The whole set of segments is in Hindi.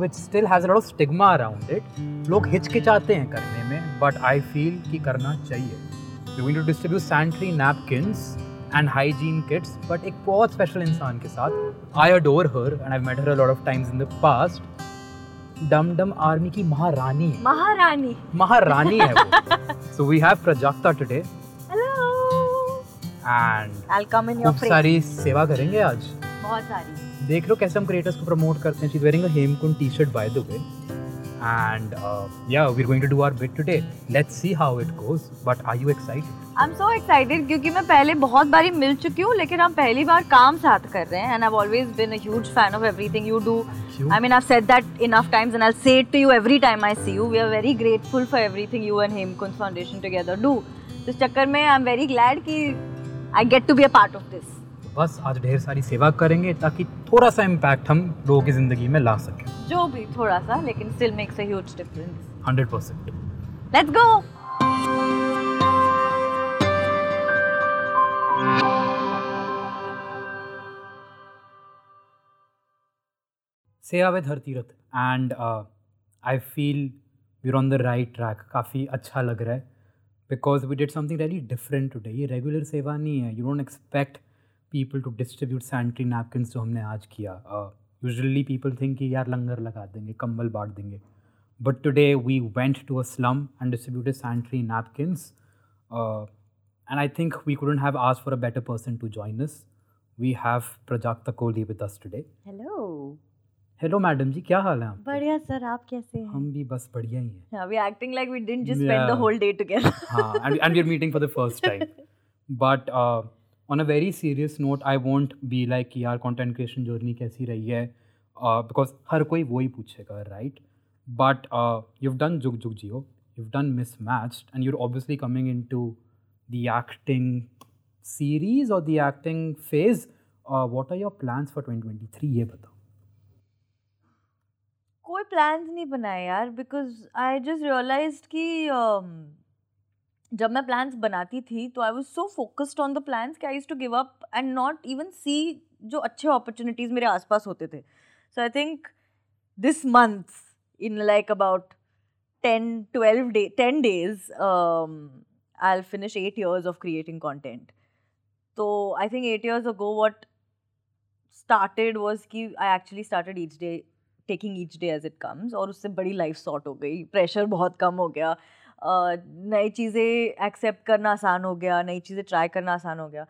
which still has a lot of stigma around it. लोग हिचकिचाते हैं करने में, but I feel कि करना चाहिए. Going to distribute sanitary napkins and hygiene kits, but एक बहुत special इंसान के साथ. Adore her and I've met her a lot of times in the past. डम डम आर्मी की महारानी है महारानी महारानी है वो so we have Prajakta today hello and I come in your खूब सारी सेवा करेंगे आज बहुत सारी देख लो कैसे हम क्रिएटर्स को प्रमोट करते हैं? She wearing a Hemkund T shirt by the way and yeah we are going to do our bit today let's see how it goes but are you excited I am so excited क्योंकि मैं पहले बहुत बारी मिल चुकी हूँ लेकिन हम पहली बार काम साथ कर रहे हैं and I always been a huge fan of everything you do I mean, I've said that enough times, and I'll say it to you every time I see you. We are very grateful for everything you and Hemkund Foundation together do. इस चक्कर में आई एम वेरी ग्लैड कि I get to be a part of this बस आज ढेर सारी सेवा करेंगे ताकि थोड़ा सा इम्पैक्ट हम लोगों की ज़िंदगी में ला सकें। जो भी थोड़ा सा लेकिन still makes a huge difference hundred percent. Let's go सेवा with Har Tirath. And I feel we're on the right track काफ़ी अच्छा लग रहा है। Because we did something very different today ये रेगुलर सेवा नहीं है। You don't expect people to distribute sanitary napkin जो हमने आज किया यूजली पीपल थिंक कि यार लंगर लगा देंगे कंबल बांट देंगे but today we went to a slum and distributed sanitary napkins and I think we couldn't have asked for a better person to join us. We have Prajakta Kohli with us today. Hello hello madam ji क्या हाल है आप बढ़िया सर आप कैसे हैं हम भी बस बढ़िया ही हैं acting like we didn't just spend Yeah. the whole day together. हाँ and and we're meeting for the first time but uh, on a very serious note I want be like कि यार कॉन्टेंट क्रिएशन जर्नी कैसी रही है? बिकॉज़ uh, हर कोई वो ही पूछेगा राइट बट यू डन जुग जुग जियो you done mismatched and you're are obviously coming in to the acting series और the acting phase what are your plan for twenty twenty three ये बताओ। कोई प्लान नहीं बनाए यार बिकॉज़ आई जस्ट रियलाइज़ की जब मैं प्लान्स बनाती थी तो I was so focused on the plans कि I to give up and not even see जो अच्छे अपॉर्चुनिटीज़ मेरे आसपास होते थे। So I think this month in like about ten twelve day ten days I finish eight years of creating content तो I think eight years ago what started was कि I actually started each day taking each day as it comes और उससे बड़ी लाइफ सॉर्ट हो गई। प्रेशर बहुत कम हो गया। नई चीज़ें एक्सेप्ट करना आसान हो गया नई चीज़ें ट्राई करना आसान हो गया।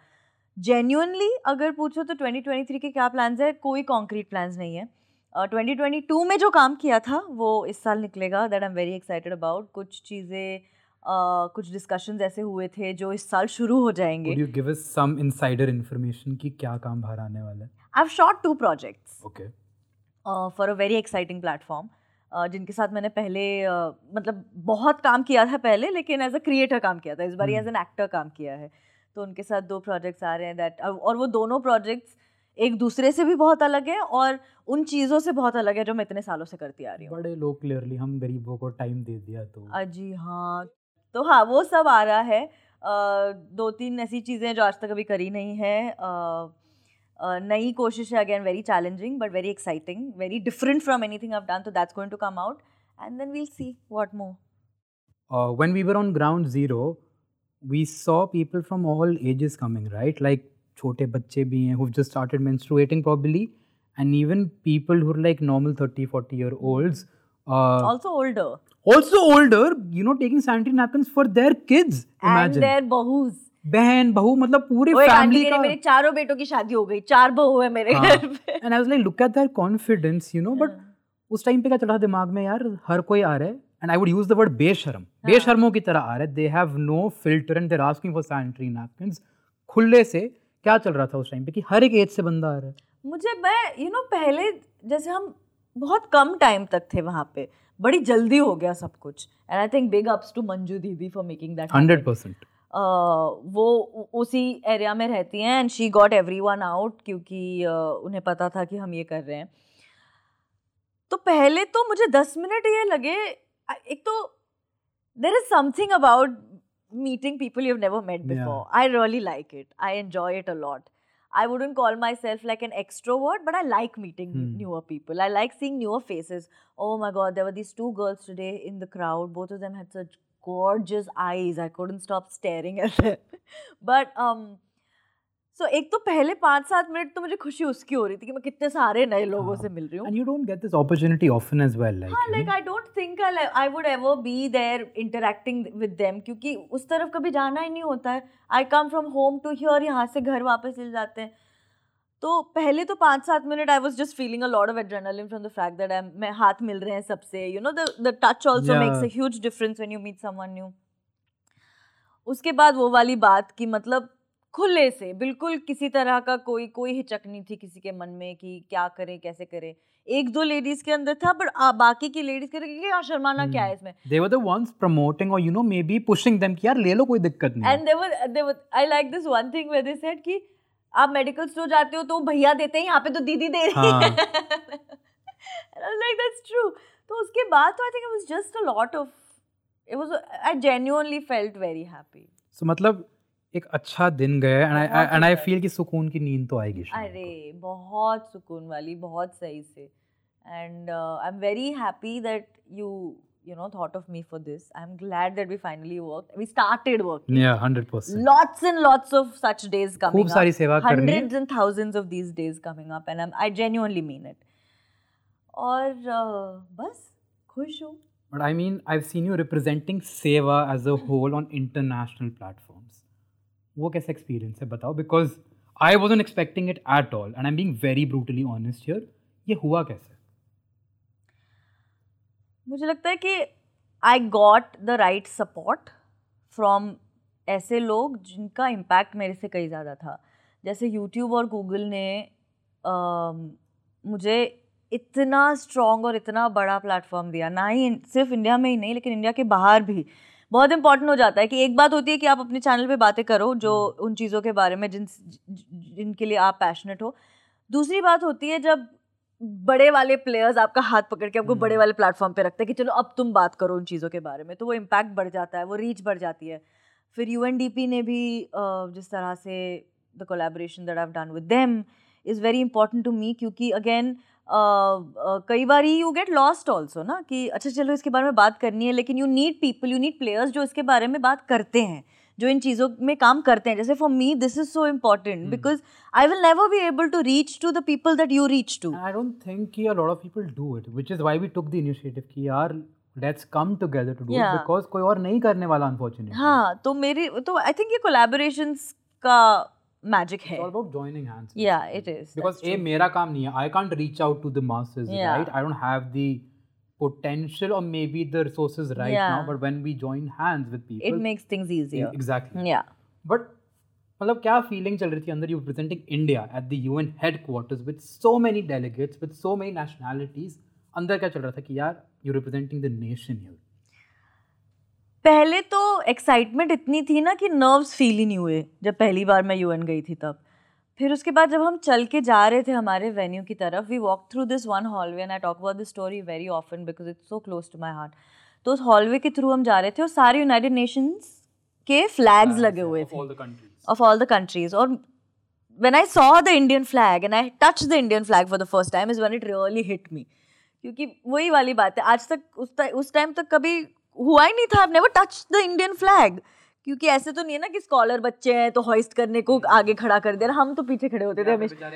जेन्यूनली अगर पूछो तो 2023 के क्या प्लान्स है? कोई कॉन्क्रीट प्लान्स नहीं है। ट्वेंटी ट्वेंटी टू में जो काम किया था वो इस साल निकलेगा that I am very excited about. कुछ चीज़ें अ, कुछ डिस्कशंस ऐसे हुए थे जो इस साल शुरू हो जाएँगे। You give us some insider information कि क्या काम बाहर आने वाला है? I have shot two projects okay for a very exciting platform जिनके साथ मैंने पहले मतलब बहुत काम किया था पहले लेकिन एज अ क्रिएटर काम किया था। इस बार। एज एन एक्टर काम किया है। तो उनके साथ दो प्रोजेक्ट्स आ रहे हैं दैट और वो दोनों प्रोजेक्ट्स एक दूसरे से भी बहुत अलग है और उन चीज़ों से बहुत अलग है जो मैं इतने सालों से करती आ रही हूँ। बड़े लोग क्लियरली हम गरीबों को टाइम दे दिया तो। जी हाँ। तो हाँ वो सब आ रहा है। दो तीन ऐसी चीज़ें जो आज तक अभी करी नहीं है। नई कोशिश है again very challenging but very exciting very different from anything I done तो that's going to come out and then we'll see what more uh, when we were on ground zero we saw people from all ages coming right like छोटे बच्चे भी हैं who've just started menstruating probably and even people who are like normal 30 40 year olds uh, also older also older you know taking sanitary napkins for their kids and imagine there बहूज बहन बहू मतलब पूरे फैमिली का मेरे चारों बेटों की शादी हो गई चार बहू है मेरे हाँ। घर पे। And I was like look at their confidence you know but उस टाइम पे क्या चला दिमाग में यार हर कोई आ रहा है and I would use the word बेशर्म। बेशर्मों की तरह आ रहा they have no filter and they're asking for sanitary napkins खुले से क्या चल रहा था उस टाइम पे कि हर एक एज से बंदा आ रहा है? मुझे मैं यू नो पहले जैसे हम बहुत कम टाइम तक थे वहाँ पे। बड़ी जल्दी हो गया सब कुछ। And I think big ups to Manju didi for making that hundred percent वो उसी एरिया में रहती हैं and she got everyone out क्योंकि uh, उन्हें पता था कि हम ये कर रहे हैं। तो पहले तो मुझे दस मिनट ये लगे एक तो there is something about meeting people you never met before I really like it I enjoy it a lot I wouldn't call myself like an extrovert but I like meeting newer people I like seeing newer faces oh my god there these two girls today in the crowd both of them had such gorgeous eyes. I couldn't stop staring at them. but um so एक तो पहले पाँच सात मिनट तो मुझे खुशी उसकी हो रही थी कि मैं कितने सारे नए लोगों हाँ. से मिल रही हूँ And you don't get this opportunity often as well. Like, हाँ you like know? I don't think I would ever be there interacting with them क्योंकि उस तरफ़ कभी जाना ही नहीं होता है I come from home to here यहाँ से घर वापस चले जाते हैं तो पहले तो पाँच सात minute I was just feeling a lot of adrenaline from the fact that I मैं हाथ मिल रहे हैं सबसे you know the the touch also makes a huge difference when you meet someone new उसके बाद वो वाली बात कि मतलब खुले से बिल्कुल किसी तरह का कोई कोई हिचक नहीं थी किसी के मन में कि क्या करें कैसे करें। एक दो लेडीज़ के अंदर था बट बाकी की लेडीज़ के कि यार शर्माना क्या है इसमें? They were the ones promoting or you know maybe pushing them कि यार ले लो कोई दिक्कत नहीं। And there were there were I like this one thing where they said कि आप मेडिकल स्टोर जाते हो तो भैया देते हैं यहाँ पे तो दीदी दे रही हाँ. है। लाइक दैट्स ट्रू तो उसके बाद तो I think it was just a lot of it was I genuinely felt very happy so मतलब एक अच्छा दिन गया and I and I feel कि सुकून की नींद तो आएगी अरे बहुत सुकून वाली बहुत सही से। And I am very happy that you you know thought of me for this i'm glad that we finally worked we started working Yeah, 100%. lots and lots of such days coming खूब सारी up सेवा करनी है। hundreds and thousands of these days coming up and I'm, i genuinely mean it और uh, बस खुश हूँ But I mean, I've seen you representing Seva as a whole on international platforms. वो कैसा experience है बताओ because I wasn't expecting it at all and I'm being very brutally honest here. ये हुआ कैसे? मुझे लगता है कि I got the right support from ऐसे लोग जिनका इम्पैक्ट मेरे से कहीं ज़्यादा था। जैसे यूट्यूब और गूगल ने अम, मुझे इतना स्ट्रॉन्ग और इतना बड़ा प्लेटफॉर्म दिया। ना ही सिर्फ़ इंडिया में ही नहीं लेकिन इंडिया के बाहर भी। बहुत इंपॉर्टेंट हो जाता है कि एक बात होती है कि आप अपने चैनल पे बातें करो जो उन चीज़ों के बारे में जिन जिनके लिए आप पैशनेट हो। दूसरी बात होती है जब बड़े वाले प्लेयर्स आपका हाथ पकड़ के आपको बड़े हम्म। वाले प्लेटफॉर्म पे रखते हैं कि चलो अब तुम बात करो उन चीज़ों के बारे में। तो वो इम्पैक्ट बढ़ जाता है वो रीच बढ़ जाती है। फिर यूएनडीपी ने भी जिस तरह से the collaboration that I done with them is very important to me क्योंकि अगेन कई बार यू गेट लॉस्ट ऑल्सो ना कि अच्छा चलो इसके बारे में बात करनी है लेकिन you need people you need players जो इसके बारे में बात करते हैं। जो इन चीज़ों में काम करते हैं जैसे for me this is so important Hmm. Because I will never be able to reach to the people that you reach to I don't think कि a lot of people do it, which is why we took the initiative कि यार let's come together to do Yeah. it because कोई और नहीं करने वाला unfortunately. हाँ तो मेरी तो आई थिंक ये कोलैबोरेशंस का मैजिक है It's all about joining hands. Yeah basically. It is because a मेरा काम नहीं है I can't reach out to the masses Yeah. right I don't have the potential or maybe the resources right Yeah. now but when we join hands with people it makes things easier exactly. Yeah but मतलब क्या फीलिंग चल रही थी अंदर? You representing India at the UN headquarters with so many delegates with so many nationalities अंदर क्या चल रहा था कि यार you representing the nation here पहले तो एक्साइटमेंट इतनी थी ना कि नर्व्स फील ही नहीं हुए जब पहली बार मैं यूएन गई थी तब। फिर उसके बाद जब हम चल के जा रहे थे हमारे वेन्यू की तरफ़ we walk through this one hallway and I talk about this story very often because it's so close to my heart तो उस हॉलवे के थ्रू हम जा रहे थे और सारे यूनाइटेड नेशंस के फ्लैग्स लगे हुए थे। ऑफ़ ऑल द कंट्रीज़ और when i saw the indian flag and i touched the indian flag for the first time is when it really hit me. क्योंकि वही वाली बात है आज तक उस उस टाइम तक कभी हुआ ही नहीं था I never touch the Indian flag क्योंकि ऐसे तो नहीं है ना कि स्कॉलर बच्चे हैं तो हॉइस्ट करने को आगे खड़ा कर दे रहा हम तो पीछे खड़े होते थे हमेशा।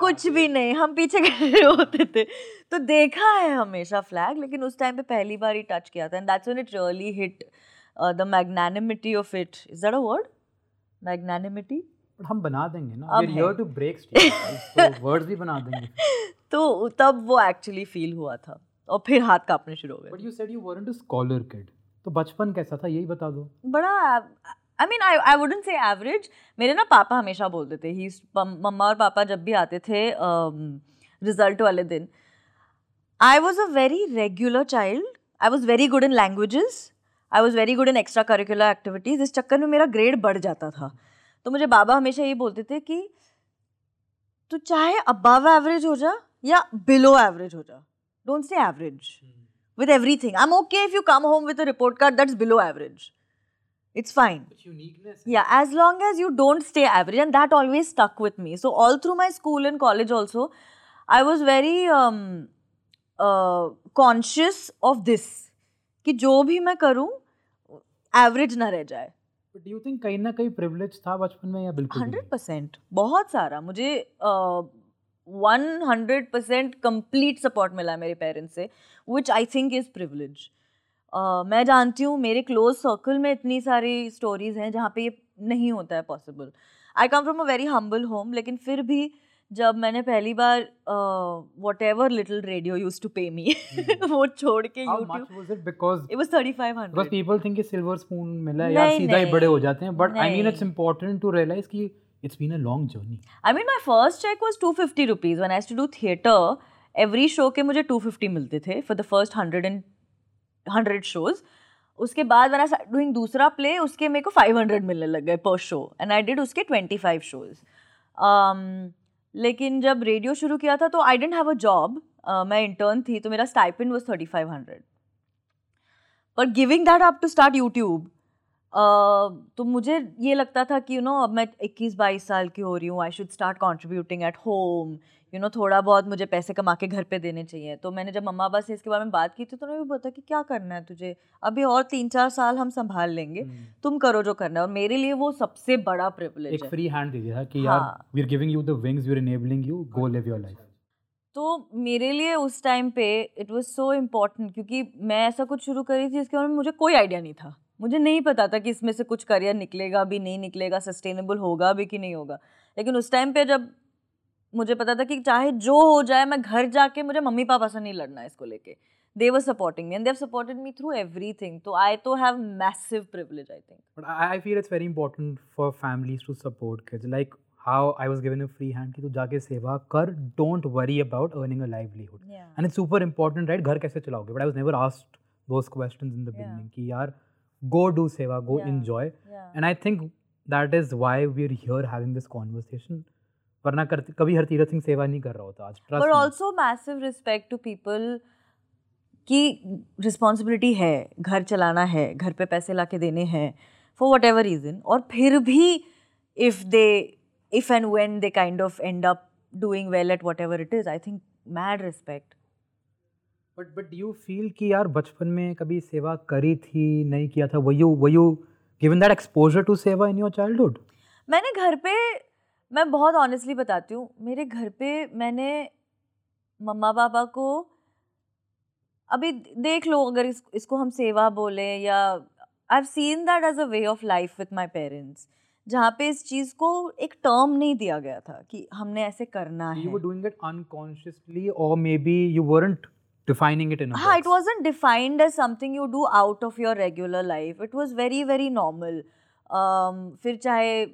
कुछ भी नहीं हम पीछे खड़े होते थे। तो देखा है हमेशा फ्लैग लेकिन उस टाइम पे पहली बार ही टच किया था। And that's when it really hit the magnanimity of it is that a word magnanimity हम बना देंगे ना। We here to break words भी बना देंगे। तो तब वो एक्चुअली फील हुआ था। और फिर हाथ कांपने शुरू हो गए। But you said you weren't a scholar kid. तो बचपन कैसा था यही बता दो। बड़ा I mean I I wouldn't say average मेरे ना पापा हमेशा बोलते थे ही मम्मा और पापा जब भी आते थे रिज़ल्ट वाले दिन I was a very regular child I was very good in languages I was very good in extra curricular activities इस चक्कर में मेरा ग्रेड बढ़ जाता था। तो मुझे बाबा हमेशा ये बोलते थे कि तू चाहे अबव एवरेज हो जा या बिलो एवरेज हो जा। Don't say average with everything. I'm okay if you come home with a report card that's below average. it's fine Which uniqueness. yeah as long as you don't stay average and that always stuck with me so all through my school and college also i was very um uh, conscious of this कि जो भी मैं करूं एवरेज ना रह जाए But do you think कहीं ना कहीं privilege था बचपन में या बिल्कुल भी हंड्रेड परसेंट बहुत सारा मुझे one hundred percent complete support मिला है मेरे पेरेंट्स से which I think is privilege मैं जानती हूँ मेरे क्लोज सर्कल में इतनी सारी स्टोरीज हैं जहाँ पे ये नहीं होता है possible I come from a very humble home लेकिन फिर भी जब मैंने पहली बार whatever little radio use to pay me वो छोड़ के YouTube much was it? Because it thirty five hundred people think कि silver spoon मिला सीधा ही बड़े हो जाते हैं but I mean it's नहीं। important to realize कि it's been a long journey. I mean, my first check was 250 rupees. When I used to do theatre, every show के मुझे 250 मिलते थे for the first 100 and 100 shows. उसके बाद started doing दूसरा play, उसके मेरे को 500 मिलने लग गए per show. And I did उसके 25 shows. Um, लेकिन जब रेडियो शुरू किया था तो I didn't have a job मैं इंटर्न थी तो मेरा stipend was thirty five hundred पर giving that up to start YouTube तो मुझे ये लगता था कि यू नो अब मैं 21-22 साल की हो रही हूँ I should start contributing at home you know थोड़ा बहुत मुझे पैसे कमा के घर पे देने चाहिए। तो मैंने जब मम्मा पापा से इसके बारे में बात की थी तो उन्होंने भी बताया कि क्या करना है तुझे? अभी और तीन चार साल हम संभाल लेंगे। Hmm. तुम करो जो करना है। और मेरे लिए वो सबसे बड़ा प्रिविलेज एक फ्री हैंड दे दिया कि यार we are giving you the wings we are enabling you go live your life. तो मेरे लिए उस टाइम पे इट वाज सो इम्पोर्टेंट क्योंकि मैं ऐसा कुछ शुरू करी थी जिसके बारे में मुझे कोई आइडिया नहीं था। मुझे नहीं पता था कि इसमें से कुछ करियर निकलेगा भी नहीं निकलेगा सस्टेनेबल होगा भी कि नहीं होगा। लेकिन उस टाइम पे जब मुझे पता था कि चाहे जो हो जाए मैं घर जाके मुझे मम्मी पापा से नहीं लड़ना इसको लेके। They were supporting me and they've supported me through everything तो आई तो have massive privilege I think I feel it's very important for families to support like how I was given free hand की तू जाके सेवा कर don't worry about earning a livelihood and it's super important right घर कैसे चलाओगे? But I was never asked those question in the beginning की यार go do सेवा, go Yeah. enjoy. yeah. And I think that is why we're here having this conversation. वरना करते कभी हरतीरथ सिंह सेवा नहीं कर रहा होता आज but also massive respect to people की रिस्पॉन्सिबिलिटी है घर चलाना है घर पे पैसे ला के देने हैं फॉर वट एवर रीज़न और फिर भी if they if and when they kind of end up doing well at whatever it is I think mad respect but but you feel कि यार बचपन में कभी सेवा करी थी नहीं किया था? वो यू वो you given that exposure to seva in your childhood मैंने घर पे मैं बहुत ऑनेस्टली बताती हूँ मेरे घर पे मैंने मम्मा पापा को अभी देख लो अगर इस, इसको हम सेवा बोले या I have seen that as a way of life with my parents जहाँ पे इस चीज़ को एक टर्म नहीं दिया गया था कि हमने ऐसे करना you है। were doing it unconsciously or maybe you weren't defining it in a हाँ, it box. wasn't defined as something you do out of your regular life. It was very, very normal. Um, फिर चाहे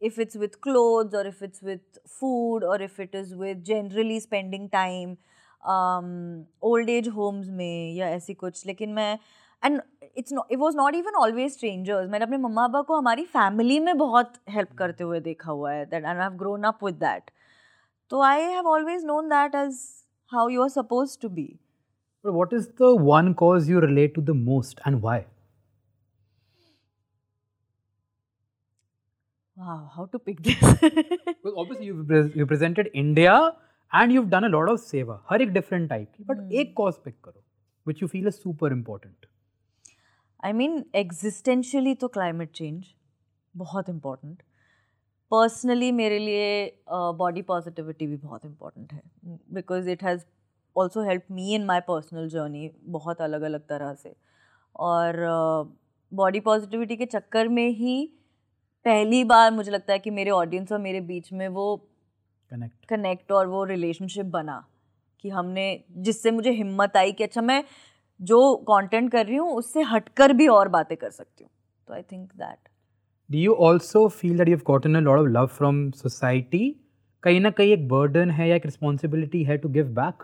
if it's with clothes or if it's with food or if it is with generally spending time um, old age homes में या ऐसी कुछ लेकिन मैं and it's it was not even always strangers मैंने अपने मम्मा पापा को हमारी फैमिली में बहुत हेल्प करते हुए देखा हुआ है that and I have grown up with that तो I have always known that as how you are supposed to be. But what is the one cause you relate to the most and why? Wow, how to pick this? Because obviously you've repres- represented India and you've done a lot of seva, हर एक different type की, but एक cause pick करो, which you feel is super important. I mean, existentially तो climate change बहुत important. पर्सनली मेरे लिए बॉडी पॉजिटिविटी भी बहुत इंपॉर्टेंट है। Because it has also help me in my personal journey बहुत अलग अलग तरह से। और बॉडी uh, पॉजिटिविटी के चक्कर में ही पहली बार मुझे लगता है कि मेरे ऑडियंस और मेरे बीच में वो कनेक्ट कनेक्ट और वो रिलेशनशिप बना। कि हमने जिससे मुझे हिम्मत आई कि अच्छा मैं जो कंटेंट कर रही हूँ उससे हटकर भी और बातें कर सकती हूँ। तो I think that Do you also feel that you've gotten a lot of love from society? कहीं ना कहीं एक burden है या एक responsibility है to give back?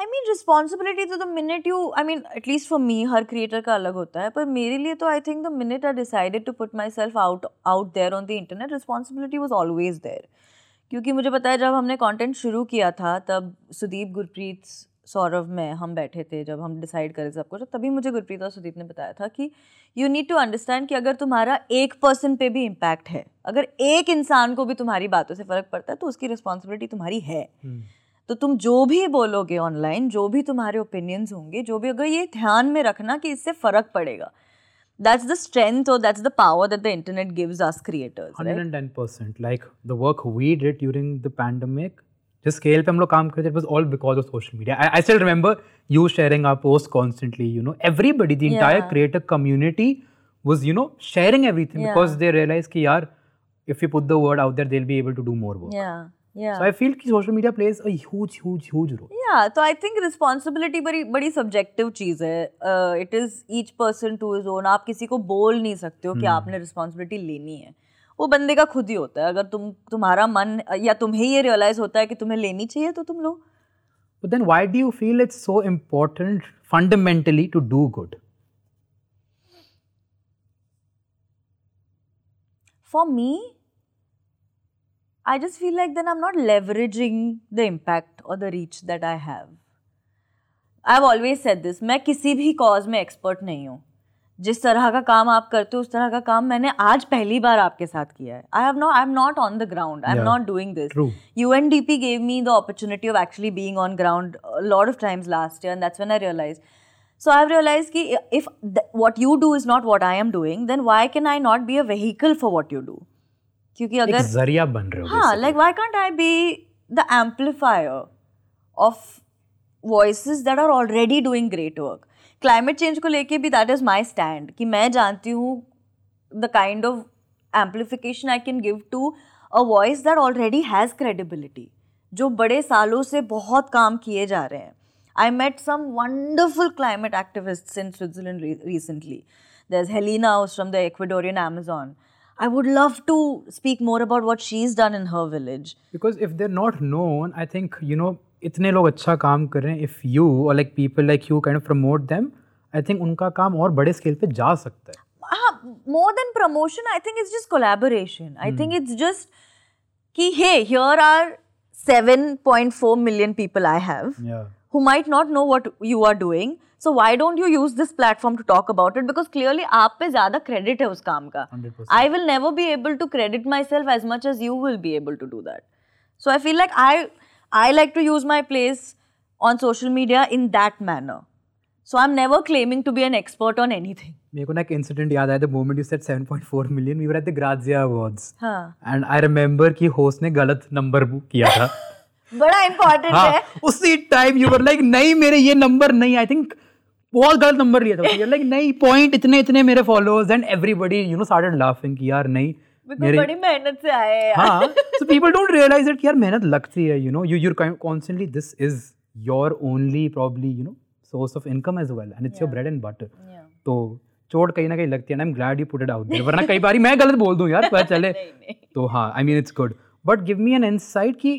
I mean responsibility तो the minute you I mean at least for me her creator का अलग होता है, पर मेरे लिए तो I think the minute I decided to put myself out out there on the internet responsibility was always there क्योंकि मुझे पता है जब हमने कंटेंट शुरू किया था, तब सुदीप, गुरप्रीत सौरभ में हम बैठे थे जब हम डिसाइड करें सब कुछ तो तभी मुझे गुरप्रीत और सुदीप ने बताया था कि यू नीड टू अंडरस्टैंड कि अगर तुम्हारा एक पर्सन पे भी इम्पैक्ट है अगर एक इंसान को भी तुम्हारी बातों से फ़र्क पड़ता है तो उसकी रिस्पॉन्सिबिलिटी तुम्हारी है। हम्म, तो तुम जो भी बोलोगे ऑनलाइन जो भी तुम्हारे ओपिनियंस होंगे जो भी अगर ये ध्यान में रखना कि इससे फ़र्क पड़ेगा दैट्स द स्ट्रेंथ और that's the power that the internet gives us creators 110% like the work we did during the pandemic जिस स्केल पे हम लोग काम करते थे all because of social media I still remember you sharing our post constantly you know everybody their creator community was you know sharing everything because they realise की यार if you put the word out there they be able to do more work आप किसी को बोल नहीं सकते हो कि आपने रिस्पॉन्सिबिलिटी लेनी है. वो बंदे का खुद ही होता है। अगर तुम तुम्हारा मन या तुम्हें ये रियलाइज़ होता है कि तुम्हें लेनी चाहिए तो तुम लो। Then why do you feel it's so important fundamentally to do good for me I just feel like then I am not leveraging the impact और the reach that I have I have always set this मैं किसी भी कॉज में एक्सपर्ट नहीं हूँ। जिस तरह का काम आप करते हो उस तरह का काम मैंने आज पहली बार आपके साथ किया है। I have no I am not on the ground I am not doing this U N D P gave me the opportunity of actually being on ground lot of times last year that's one I realise so I have realise की if what you do is not what I am doing then why can I not be a vehicle for what you do क्योंकि अगर ज़रिया बन रहे हो हाँ like why can't I be the amplifier of voice that are already doing great work climate change को लेके भी दैट इज़ माई स्टैंड कि मैं जानती हूँ the kind of amplification I can give to a voice that already has credibility जो बड़े सालों से बहुत काम किए जा रहे हैं। I met some wonderful climate activist in Switzerland recently there is उस from the Ecuadorian Amazon I would love to speak more about what she is done in her village because if they're not known I think you know इतने लोग अच्छा काम कर रहे हैं if you or like people like you kind of promote them i think उनका काम और बड़े स्केल पे जा सकता है Ah, more than promotion, I think it's just collaboration. I think it's just ki hey, here are 7.4 million people I have yeah who might not know what you are doing. So why don't you use this platform to talk about it? Because clearly आप पे ज़्यादा credit है उस काम का. 100% I will never be able to credit myself as much as you will be able to do that. So I feel like I I like to use my place on social media in that manner. So I'm never claiming to be an expert on anything. मेरे को ना एक इंसिडेंट याद आया the moment you said 7.4 million we were at the Grazia awards हाँ। एंड आई रिमेंबर कि होस्ट ने गलत नंबर बुक किया था। बड़ा इम्पोर्टेंट हाँ है। उसी टाइम यू वर लाइक नहीं मेरे ये नंबर नहीं आई थिंक बहुत गलत नंबर लिया था। लाइक नहीं पॉइंट इतने इतने मेरे followers and everybody you know started laughing कि यार नहीं बिकॉज़ बड़ी मेहनत से आए हैं हाँ so people don't realise it यार मेहनत लगती है you know you your constantly this is your only probably you know source of income as well and it's your bread and butter तो चोट कहीं ना कहीं लगती है I am glad you put it out there वरना कई बार मैं गलत बोल दूँ यार पता चले। तो हाँ I mean it's good but give me an insight कि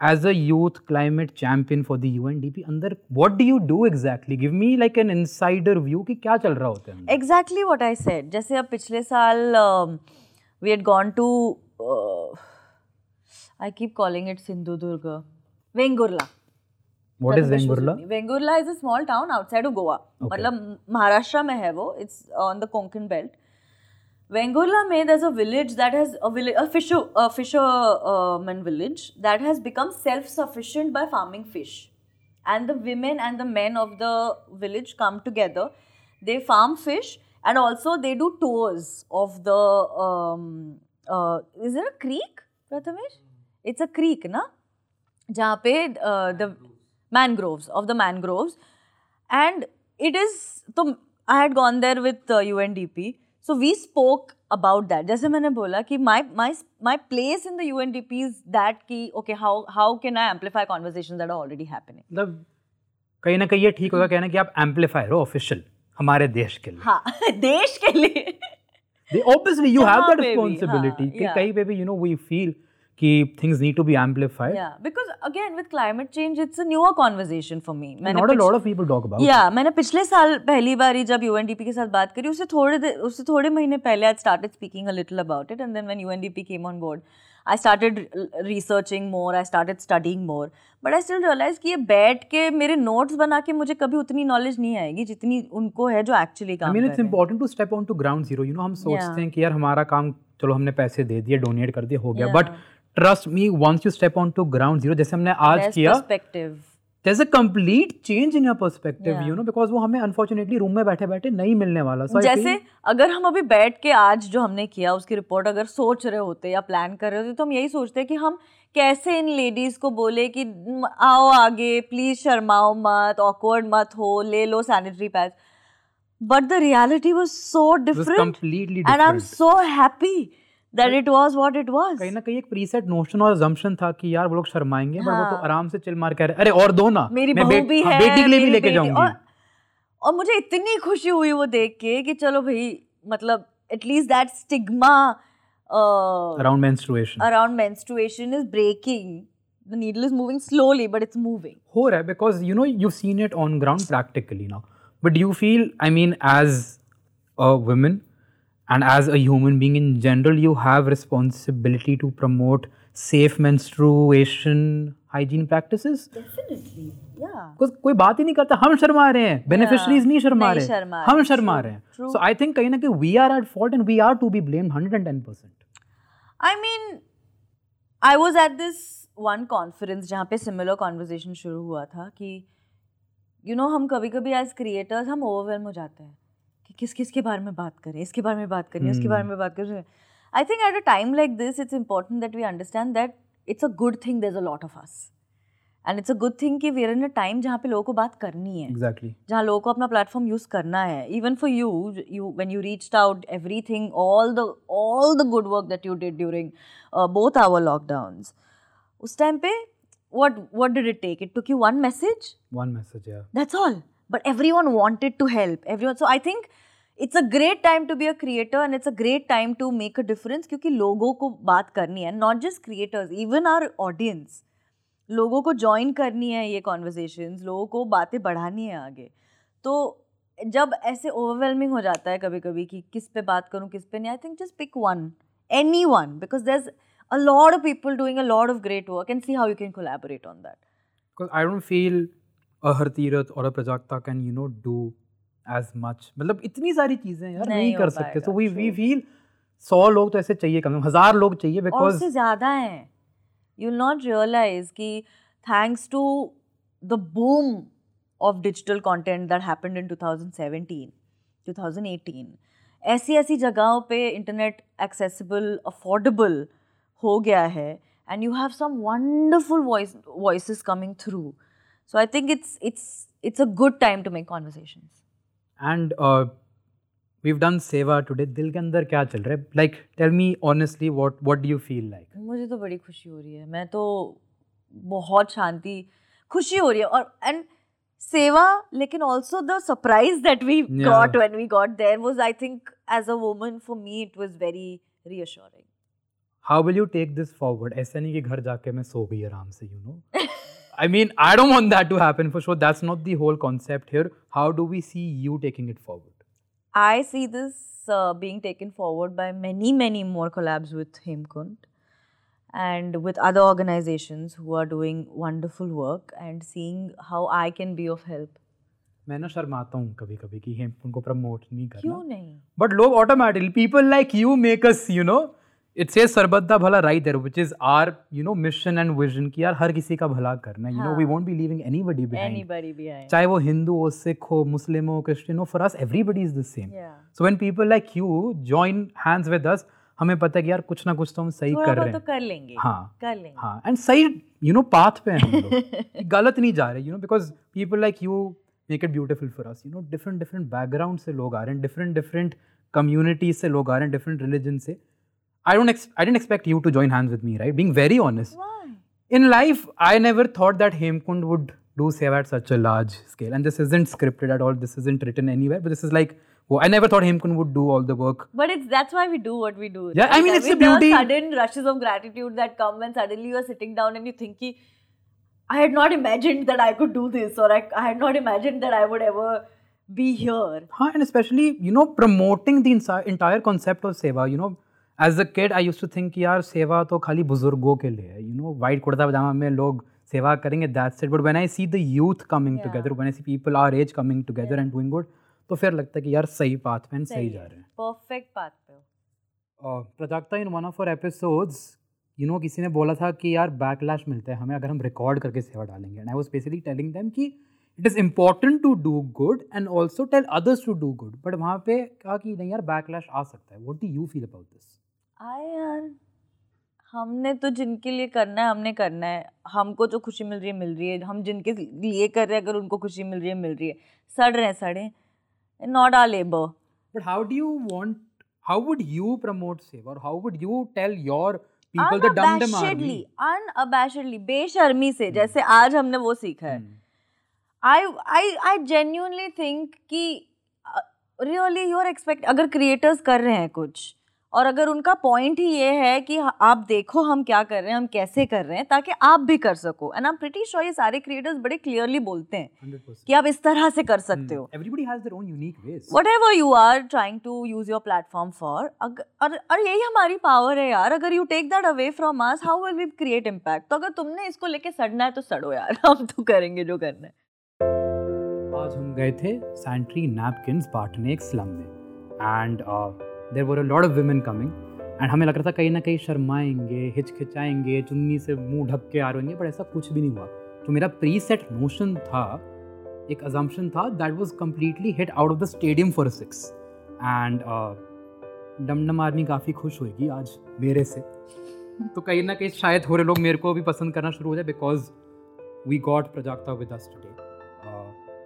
as a youth climate champion for the UNDP अंदर what do you do exactly give me like an insider view कि क्या चल रहा होता है एग्जैक्टली व्हाट आई सेड जैसे अब पिछले साल we had gone to I keep calling it Sindhudurg Vengurla what is Vengurla Vengurla is a small town outside of Goa मतलब महाराष्ट्र में है वो it's on the Konkan belt Vengurla में there's a village that has a village a fisher a fisherman village that has become self sufficient by farming fish and the women and the men of the village come together they farm fish and also they do tours of the um, uh, is there a creek prathamesh it's a creek na जहाँ पे the mangroves of the mangroves and it is तो I had gone there with uh, UNDP so we spoke about that जैसे मैंने बोला कि my my my place in the UNDP is that कि okay how how can I amplify conversations that are already happening मतलब कहीं ना कहीं ये ठीक होगा कहना कि आप एम्पलीफायर हो ऑफिशियल हमारे देश के लिए। हाँ देश के लिए। Obviously you have that responsibility कि कहीं पे भी यू नो वी फील कि things need to be amplified yeah because again with climate change it's a newer conversation for me. मैंने not a lot of people talk about या मैंने पिछले साल पहली बार जब यूएनडीपी के साथ बात करी उससे थोड़े उससे थोड़े महीने पहले I started speaking a little about it and then when UNDP came on board I started researching more I started studying more but I still realise कि ये बैठ के मेरे नोट्स बना के मुझे कभी उतनी नॉलेज नहीं आएगी जितनी उनको है जो एक्चुअली काम it's important to step on to ground zero you know हम सोचते हैं कि यार हमारा काम चलो हमने पैसे दे दिए डोनेट कर दिए हो गया। But trust me once you step on to ground zero जैसे हमने आज किया there's a complete change in your perspective Yeah. you know because वो हमें unfortunately रूम में बैठे बैठे नहीं मिलने वाला। So जैसे feel- अगर हम अभी बैठ के आज जो हमने किया उसकी रिपोर्ट अगर सोच रहे होते या प्लान कर रहे होते तो हम यही सोचते हैं कि हम कैसे इन लेडीज़ को बोले कि आओ आगे प्लीज़ शर्माओ मत ऑकवर्ड मत हो ले लो sanitary pads but the reality was so different and I am so happy that it was what it was कहीं ना कहीं एक प्रीसेट नोशन और assumption था कि यार वो लोग शर्माएँगे बट वो तो हाँ। आराम से चिल मार के आ रहे अरे और दो ना मेरी बहू भी हाँ, है बेटी के लिए भी लेके जाऊँगी और, और मुझे इतनी खुशी हुई वो देख के कि चलो भाई मतलब at least that stigma around menstruation around menstruation is breaking the needle is moving slowly but it's moving हो रहा है because you know you've seen it on ground practically now but do you feel i mean as a woman and as a human being in general you have responsibility to promote safe menstruation hygiene practices definitely yeah कोई बात ही नहीं करता हम शर्मा रहे हैं beneficiaries नहीं शर्मा रहे हम शर्मा रहे हैं so i think कहीं ना कहीं we are at fault and we are to be blamed 110% I mean I was at this one conference जहाँ पे similar conversation शुरू हुआ था कि you know हम कभी कभी as creators हम overwhelm हो जाते हैं किस किस के बारे में बात करें इसके बारे में बात करनी है उसके बारे हम्म। में बात करें। I think at a time like this it's important that we understand that it's a good thing there is a lot of us and it's a good thing कि वेयर इन अ टाइम जहाँ पे लोगों को बात करनी है। Exactly exactly. जहाँ लोगों को अपना प्लेटफॉर्म यूज़ करना है। Even for you you when you reach out everything all the all the good work that you did during both our lockdown उस टाइम पे what what did it take it to cue one message one message that's all but everyone wanted to help everyone so I think it's a great time to be a creator and it's a great time to make a difference क्योंकि लोगों को बात करनी है not just creators even our audience लोगों को ज्वाइन करनी है ये कॉन्वर्जेशन लोगों को बातें बढ़ानी है आगे। तो जब ऐसे ओवरवेलमिंग हो जाता है कभी कभी कि किस पे बात करूँ, किस पे नहीं I think just pick one anyone because there is a lot of people doing a lot of great work and see how you can collaborate on that I don't feel a her Tirath और a Prajakta can you know do as much. मतलब इतनी सारी चीज़ें यार नहीं नहीं कर सकते। we we true. feel सौ लोग तो ऐसे चाहिए कम से हज़ार लोग चाहिए because उससे ज़्यादा हैं। यू नॉट रियलाइज़ कि thanks to the boom of digital content that happened in 2017 2018 ऐसी ऐसी जगहों पे इंटरनेट एक्सेसिबल अफोर्डेबल हो गया है and you have some wonderful voice voices coming through so I think it's it's it's a good time to make conversations and uh, we've done seva today. दिल के अंदर क्या चल रहा है like tell me honestly what what do you feel like? मुझे तो बड़ी खुशी हो रही है। मैं तो बहुत शांति खुशी हो रही है। और एंड सेवा लेकिन also the surprise that we got when we got there was I think as a woman for me it was very reassuring how will you take this forward? ऐसा नहीं कि घर जाके मैं सो गई आराम से you know? I mean I don't want that to happen for sure that's not the whole concept here how do we see you taking it forward I see this uh, being taken forward by many, many more collabs with Hemkund and with other organizations who are doing wonderful work and seeing how I can be of help. मैं ना शर्माता हूँ कभी कभी कि हम उनको प्रमोट नहीं करना क्यों नहीं बट लोग automatically people like you make us you know it से सरबत्ता भला right there which is our you know mission and vision कि यार हर किसी का भला करना है। You know we. Won't be leaving anybody behind Anybody behind. चाहे वो हिंदू हो सिख हो मुस्लिम हो क्रिश्चियन हो for us everybody is the same so when people like you join hands with us हमें पता है कि यार कुछ ना कुछ तो हम सही कर रहे तो हैं। कर लेंगे। हाँ। कर लेंगे। हाँ। एंड सही यू नो पाथ पे हैं हम लोग। गलत नहीं जा रहे you know because people like you make it beautiful for us you know different different background से लोग आ रहे हैं डिफरेंट डिफरेंट कम्युनिटीज से लोग आ रहे हैं डिफरेंट रिलीजन से। I don't ex- I didn't expect you to join hands with me, right? Being very honest. Why? In life, I never thought that Hemkund would do Seva at such a large scale. And this isn't scripted at all. This isn't written anywhere. But this is like Oh, I never thought Hemkund would do all the work. But it's that's why we do what we do. Yeah, right? I mean it's the beauty. sudden rushes of gratitude that come when suddenly you are sitting down and you think, I had not imagined that I could do this, or I, I had not imagined that I would ever be here. Huh, and especially you know promoting the insi- entire concept of seva. You know as a kid I use to think यार सेवा तो खाली बुज़ुर्गों के लिए है you know white kurta pyjama में लोग सेवा करेंगे that's it but when I see the youth coming. Together when I see people our age coming together and doing good तो फिर लगता है कि यार सही पाथ में सही जा रहे हैं. परफेक्ट पाथ पे हो। Prajakta in one of our episodes you know किसी ने बोला था कि यार बैकलैश मिलता है हमें अगर हम रिकॉर्ड करके सेवा डालेंगे. And I was basically telling them कि it is important to do good and also tell others to do good but वहाँ पे कहा कि नहीं यार बैकलैश आ सकता है. What do you feel about this आए यार। हमने तो जिनके लिए करना है हमने करना है। हमको जो खुशी मिल रही है मिल रही है। हम जिनके लिए कर रहे हैं अगर उनको खुशी मिल रही है मिल रही है। सड़ रहे हैं सड़े not are labour but how do you want how would you promote seva और how would you tell your people the dum dum unabashedly unabashedly बेशर्मी से जैसे आज हमने वो सीखा है Hmm. I I I genuinely think कि रियली यू आर एक्सपेक्ट अगर क्रिएटर्स कर रहे हैं कुछ और अगर उनका पॉइंट ही ये है कि आप देखो हम क्या कर रहे हैं हम कैसे कर रहे हैं ताकि आप भी कर सको। And I am pretty sure ये सारे क्रिएटर्स बड़े क्लियरली बोलते हैं 100%. कि आप इस तरह से कर सकते हो। Everybody has their own unique ways. Whatever you are trying to use your platform for और और यही हमारी पावर है यार। अगर you take that away from us how will we create impact तो अगर तुमने इसको लेके सड़ना है तो सड़ो यार। हम तो करेंगे जो करना है। आज हम गए थे सैनिटरी नैपकिन्स बांटने एक स्लम में। And there were lot of women coming and हमें लग रहा था कहीं ना कहीं शर्माएँगे, हिचकिचाएँगे, चुन्नी से मुँह ढक के आ रहे होंगे बट ऐसा कुछ भी नहीं हुआ। तो मेरा प्री सेट नोशन था, एक अजम्पशन था that was completely hit out of the stadium for six and dum dum army काफ़ी खुश होगी आज मेरे से। तो कहीं ना कहीं शायद थोड़े लोग मेरे को भी पसंद करना शुरू हो जाए because we got Prajakta with us today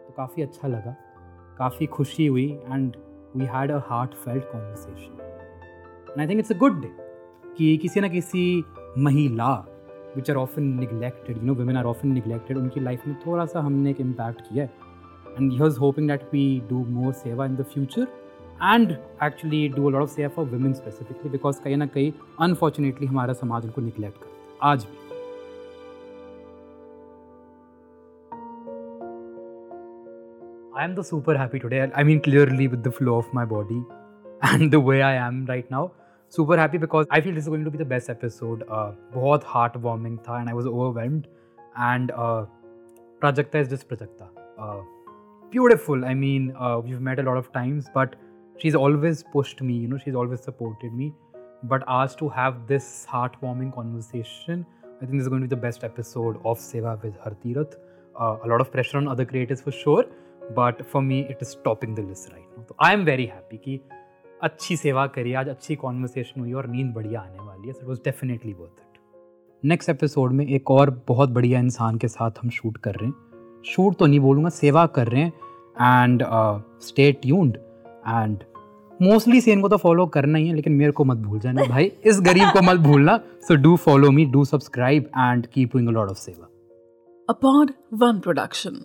तो काफ़ी अच्छा लगा, काफ़ी खुशी हुई and we had a heartfelt conversation and I think it's a good day कि किसी ना किसी महिला which are often neglected you know women are often neglected उनकी लाइफ में थोड़ा सा हमने एक इम्पैक्ट किया है। And he was hoping that we do more seva in the future and actually do lot of seva for women specifically because कहीं ना कहीं अनफॉर्चुनेटली हमारा समाज उनको निगलेक्ट करता है। आज भी। I am the super happy today. I mean, clearly with the flow of my body and the way I am right now. Super happy because I feel this is going to be the best episode. Uh, बहुत heartwarming था and I was overwhelmed. And uh, Prajakta is just Prajakta. Uh, beautiful. I mean, uh, we've met a lot of times, but she's always pushed me. You know, she's always supported me. But asked to have this heartwarming conversation, I think this is going to be the best episode of Seva with Hartirath. Uh, a lot of pressure on other creators for sure. But for me it is topping the list right now तो आई एम वेरी हैप्पी कि अच्छी सेवा करी, आज अच्छी कॉन्वर्सेशन हुई और नींद बढ़िया आने वाली है। So it was definitely worth it next episode में एक और बहुत बढ़िया इंसान के साथ हम शूट कर रहे हैं। शूट तो नहीं बोलूँगा, सेवा कर रहे हैं। And stay tuned and mostly Sen को तो फॉलो करना ही है, लेकिन मेरे को मत भूल जाना। भाई, इस गरीब को मत भूलना। So do follow me do subscribe and keep doing a lot of seva. Pod One production.